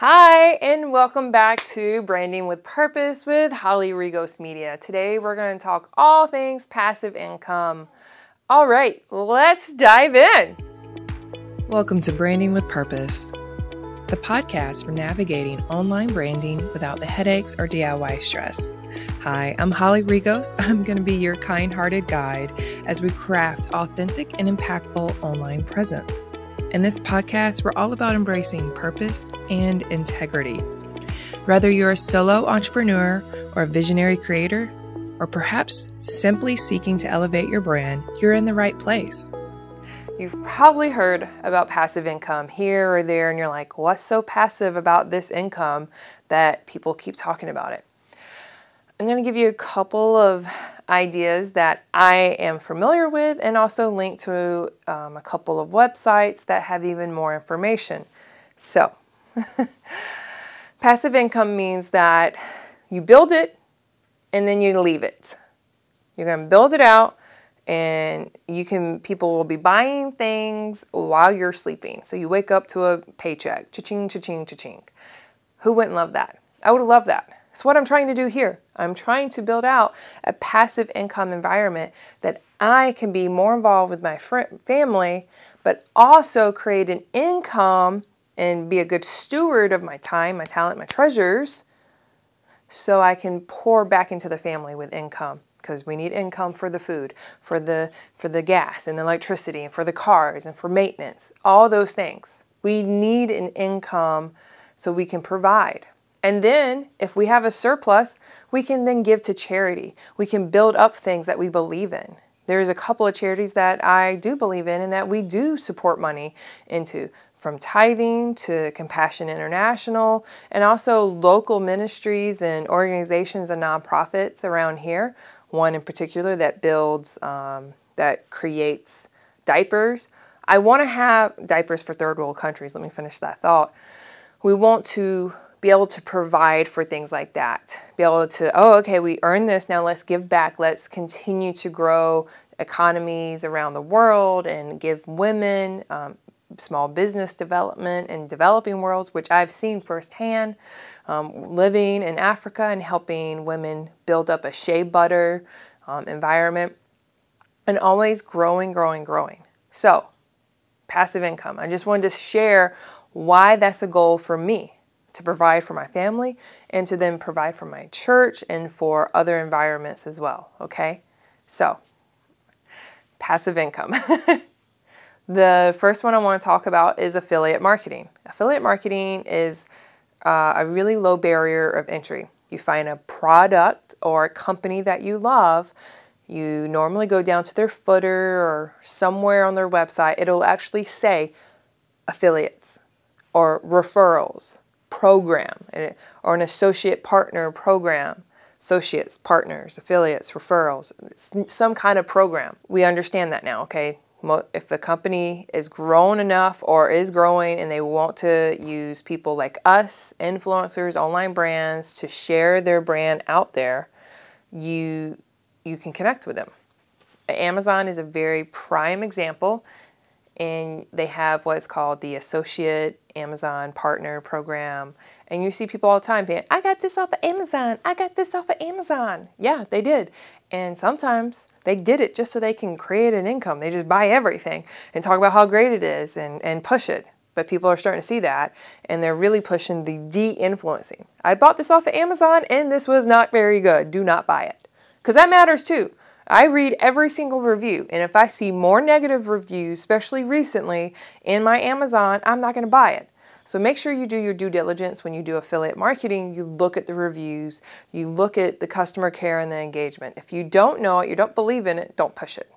Hi, and welcome back to Branding with Purpose with Holly Rigos Media. Today we're going to talk all things passive income. All right, let's dive in. Welcome to Branding with Purpose, the podcast for navigating online branding without the headaches or DIY stress. Hi, I'm Holly Rigos. I'm going to be your kind hearted guide as we craft authentic and impactful online presence. In this podcast, we're all about embracing purpose and integrity. Whether you're a solo entrepreneur or a visionary creator, or perhaps simply seeking to elevate your brand, you're in the right place. You've probably heard about passive income here or there, and you're like, what's so passive about this income that people keep talking about it? I'm going to give you a couple of ideas that I am familiar with and also link to um, a couple of websites that have even more information. So, passive income means that you build it and then you leave it. You're going to build it out and you can people will be buying things while you're sleeping. So you wake up to a paycheck, cha-ching, cha-ching, cha-ching. Who wouldn't love that? I would love that. It's what I'm trying to do here. I'm trying to build out a passive income environment that I can be more involved with my family, but also create an income and be a good steward of my time, my talent, my treasures, so I can pour back into the family with income because we need income for the food, for the for the gas and the electricity and for the cars and for maintenance, all those things. We need an income so we can provide. And then, if we have a surplus, we can then give to charity. We can build up things that we believe in. There's a couple of charities that I do believe in and that we do support money into, from tithing to Compassion International, and also local ministries and organizations and nonprofits around here. One in particular that builds, um, that creates diapers. I want to have diapers for third world countries. Let me finish that thought. We want to be able to provide for things like that. Be able to, oh, okay, we earned this, now let's give back. Let's continue to grow economies around the world and give women um, small business development in developing worlds, which I've seen firsthand. Um, living in Africa and helping women build up a shea butter um, environment and always growing, growing, growing. So, passive income. I just wanted to share why that's a goal for me to provide for my family and to then provide for my church and for other environments as well. Okay, so passive income. the first one I want to talk about is affiliate marketing. Affiliate marketing is uh, a really low barrier of entry. You find a product or a company that you love. You normally go down to their footer or somewhere on their website. It'll actually say affiliates or referrals program or an associate partner program, associates, partners, affiliates, referrals, some kind of program. We understand that now, okay? If the company is grown enough or is growing and they want to use people like us, influencers, online brands to share their brand out there, you you can connect with them. Amazon is a very prime example and they have what's called the Associate Amazon Partner Program. And you see people all the time saying, I got this off of Amazon. I got this off of Amazon. Yeah, they did. And sometimes they did it just so they can create an income. They just buy everything and talk about how great it is and, and push it. But people are starting to see that and they're really pushing the de influencing. I bought this off of Amazon and this was not very good. Do not buy it. Because that matters too. I read every single review, and if I see more negative reviews, especially recently, in my Amazon, I'm not going to buy it. So make sure you do your due diligence when you do affiliate marketing. You look at the reviews, you look at the customer care and the engagement. If you don't know it, you don't believe in it, don't push it.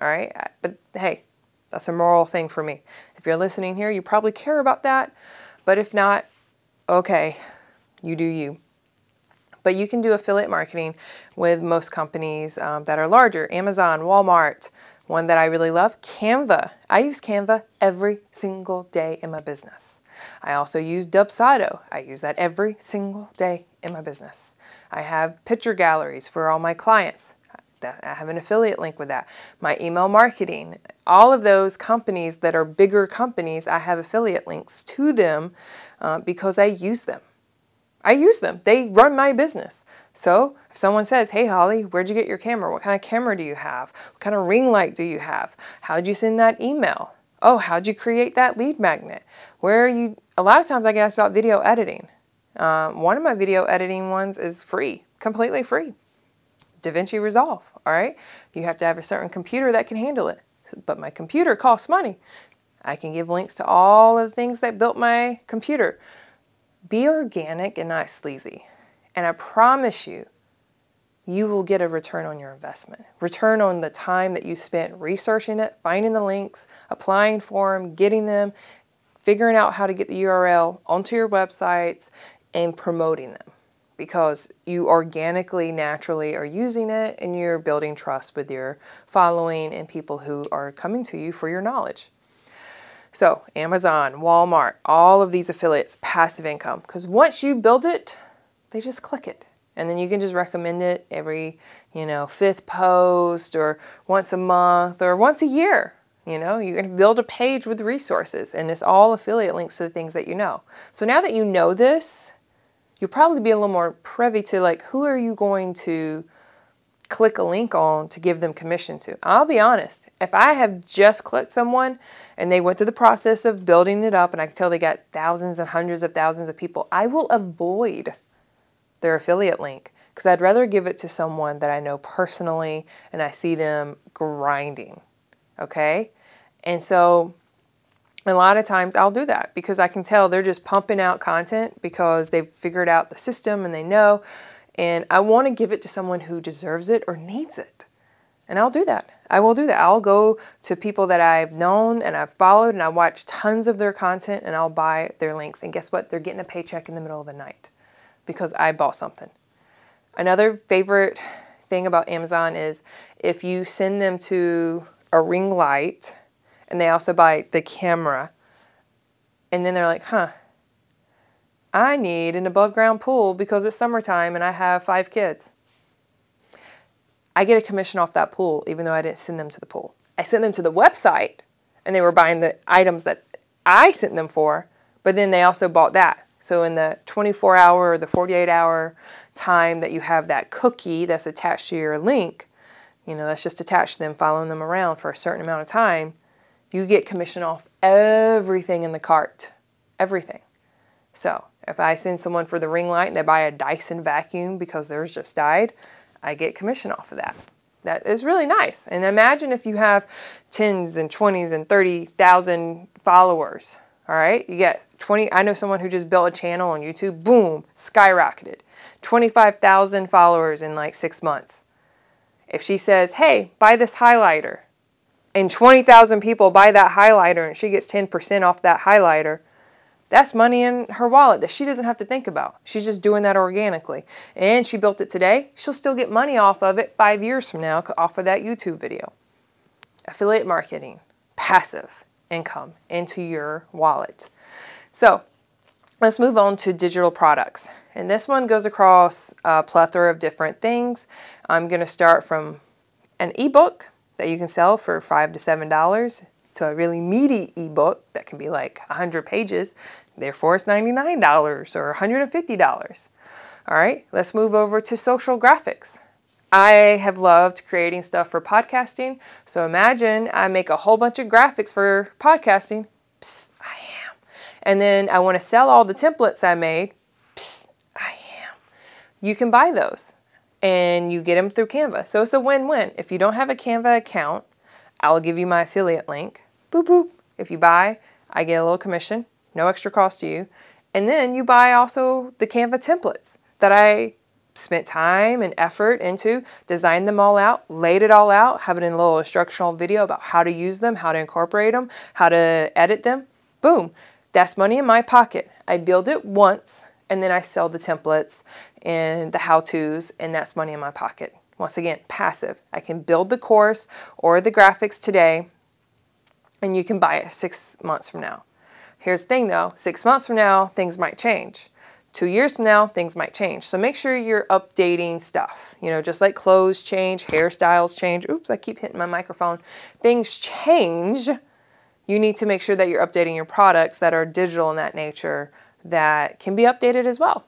All right? But hey, that's a moral thing for me. If you're listening here, you probably care about that. But if not, okay, you do you. But you can do affiliate marketing with most companies um, that are larger Amazon, Walmart. One that I really love, Canva. I use Canva every single day in my business. I also use Dubsado. I use that every single day in my business. I have picture galleries for all my clients. I have an affiliate link with that. My email marketing, all of those companies that are bigger companies, I have affiliate links to them uh, because I use them. I use them. They run my business. So if someone says, Hey, Holly, where'd you get your camera? What kind of camera do you have? What kind of ring light do you have? How'd you send that email? Oh, how'd you create that lead magnet? Where are you? A lot of times I get asked about video editing. Um, one of my video editing ones is free, completely free. DaVinci Resolve, all right? You have to have a certain computer that can handle it. But my computer costs money. I can give links to all of the things that built my computer. Be organic and not sleazy. And I promise you, you will get a return on your investment. Return on the time that you spent researching it, finding the links, applying for them, getting them, figuring out how to get the URL onto your websites, and promoting them because you organically, naturally are using it and you're building trust with your following and people who are coming to you for your knowledge. So, Amazon, Walmart, all of these affiliates, passive income. Because once you build it, they just click it. And then you can just recommend it every, you know, fifth post or once a month or once a year. You know, you can build a page with resources and it's all affiliate links to the things that you know. So now that you know this, you'll probably be a little more privy to like who are you going to click a link on to give them commission to. I'll be honest, if I have just clicked someone and they went through the process of building it up and I can tell they got thousands and hundreds of thousands of people, I will avoid their affiliate link because I'd rather give it to someone that I know personally and I see them grinding. Okay? And so a lot of times I'll do that because I can tell they're just pumping out content because they've figured out the system and they know. And I want to give it to someone who deserves it or needs it. And I'll do that. I will do that. I'll go to people that I've known and I've followed and I watch tons of their content and I'll buy their links. And guess what? They're getting a paycheck in the middle of the night because I bought something. Another favorite thing about Amazon is if you send them to a ring light and they also buy the camera. And then they're like, huh, I need an above ground pool because it's summertime and I have five kids. I get a commission off that pool even though I didn't send them to the pool. I sent them to the website and they were buying the items that I sent them for, but then they also bought that. So in the 24 hour or the 48 hour time that you have that cookie that's attached to your link, you know, that's just attached to them, following them around for a certain amount of time, you get commission off everything in the cart. Everything. So if I send someone for the ring light and they buy a Dyson vacuum because theirs just died, I get commission off of that. That is really nice. And imagine if you have tens and twenties and thirty thousand followers. All right, you get 20. I know someone who just built a channel on YouTube, boom, skyrocketed. 25,000 followers in like six months. If she says, hey, buy this highlighter, and 20,000 people buy that highlighter and she gets 10% off that highlighter, that's money in her wallet that she doesn't have to think about. She's just doing that organically. And she built it today. She'll still get money off of it five years from now off of that YouTube video. Affiliate marketing, passive income into your wallet. So let's move on to digital products. And this one goes across a plethora of different things. I'm going to start from an ebook that you can sell for five to seven dollars to a really meaty ebook that can be like 100 pages. Therefore, it's $99 or $150. All right, let's move over to social graphics. I have loved creating stuff for podcasting. So imagine I make a whole bunch of graphics for podcasting. Psst, I am. And then I want to sell all the templates I made. Psst, I am. You can buy those and you get them through Canva. So it's a win win. If you don't have a Canva account, I'll give you my affiliate link. Boop, boop. If you buy, I get a little commission, no extra cost to you. And then you buy also the Canva templates that I spent time and effort into, designed them all out, laid it all out, have it in a little instructional video about how to use them, how to incorporate them, how to edit them. Boom. That's money in my pocket. I build it once and then I sell the templates and the how-tos and that's money in my pocket. Once again, passive. I can build the course or the graphics today and you can buy it six months from now. Here's the thing though, six months from now, things might change. Two years from now, things might change. So make sure you're updating stuff. You know, just like clothes change, hairstyles change. Oops, I keep hitting my microphone. Things change. You need to make sure that you're updating your products that are digital in that nature that can be updated as well.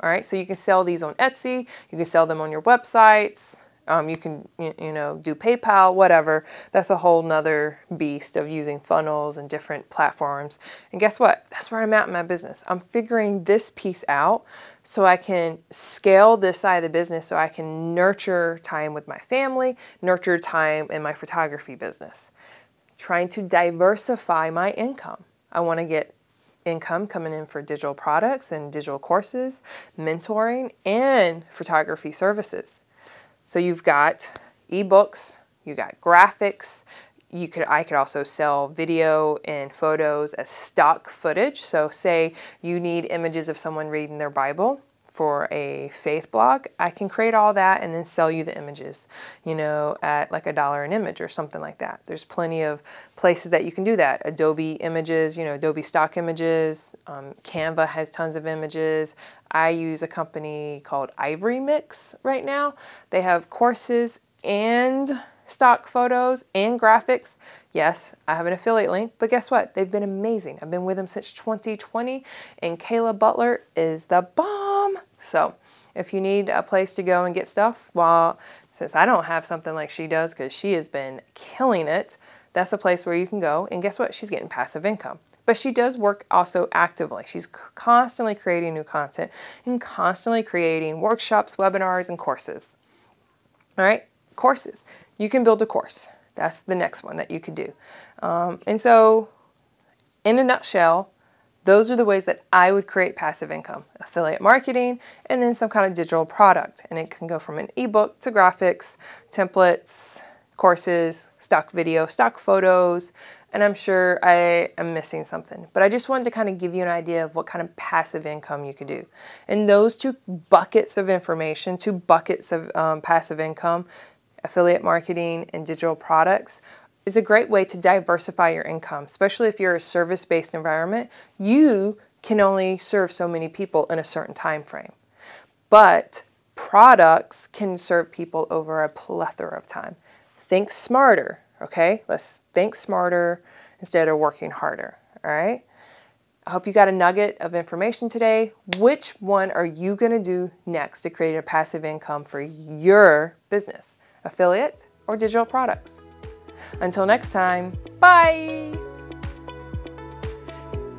All right, so you can sell these on Etsy, you can sell them on your websites, um, you can, you, you know, do PayPal, whatever. That's a whole nother beast of using funnels and different platforms. And guess what? That's where I'm at in my business. I'm figuring this piece out so I can scale this side of the business so I can nurture time with my family, nurture time in my photography business. Trying to diversify my income. I want to get income coming in for digital products and digital courses, mentoring, and photography services. So you've got ebooks, you got graphics. You could I could also sell video and photos as stock footage. So say you need images of someone reading their Bible for a faith blog, I can create all that and then sell you the images, you know, at like a dollar an image or something like that. There's plenty of places that you can do that. Adobe images, you know, Adobe stock images. Um, Canva has tons of images. I use a company called Ivory Mix right now. They have courses and stock photos and graphics. Yes, I have an affiliate link, but guess what? They've been amazing. I've been with them since 2020, and Kayla Butler is the bomb. So, if you need a place to go and get stuff, well, since I don't have something like she does because she has been killing it, that's a place where you can go. And guess what? She's getting passive income. But she does work also actively. She's constantly creating new content and constantly creating workshops, webinars, and courses. All right, courses. You can build a course. That's the next one that you could do. Um, and so, in a nutshell, those are the ways that I would create passive income affiliate marketing, and then some kind of digital product. And it can go from an ebook to graphics, templates, courses, stock video, stock photos, and I'm sure I am missing something. But I just wanted to kind of give you an idea of what kind of passive income you could do. And those two buckets of information, two buckets of um, passive income, affiliate marketing and digital products, is a great way to diversify your income, especially if you're a service-based environment. You can only serve so many people in a certain time frame. But products can serve people over a plethora of time. Think smarter, okay? Let's think smarter instead of working harder, all right? I hope you got a nugget of information today. Which one are you going to do next to create a passive income for your business? Affiliate or digital products? Until next time, bye!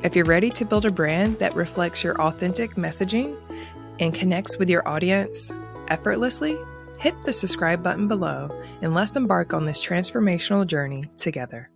If you're ready to build a brand that reflects your authentic messaging and connects with your audience effortlessly, hit the subscribe button below and let's embark on this transformational journey together.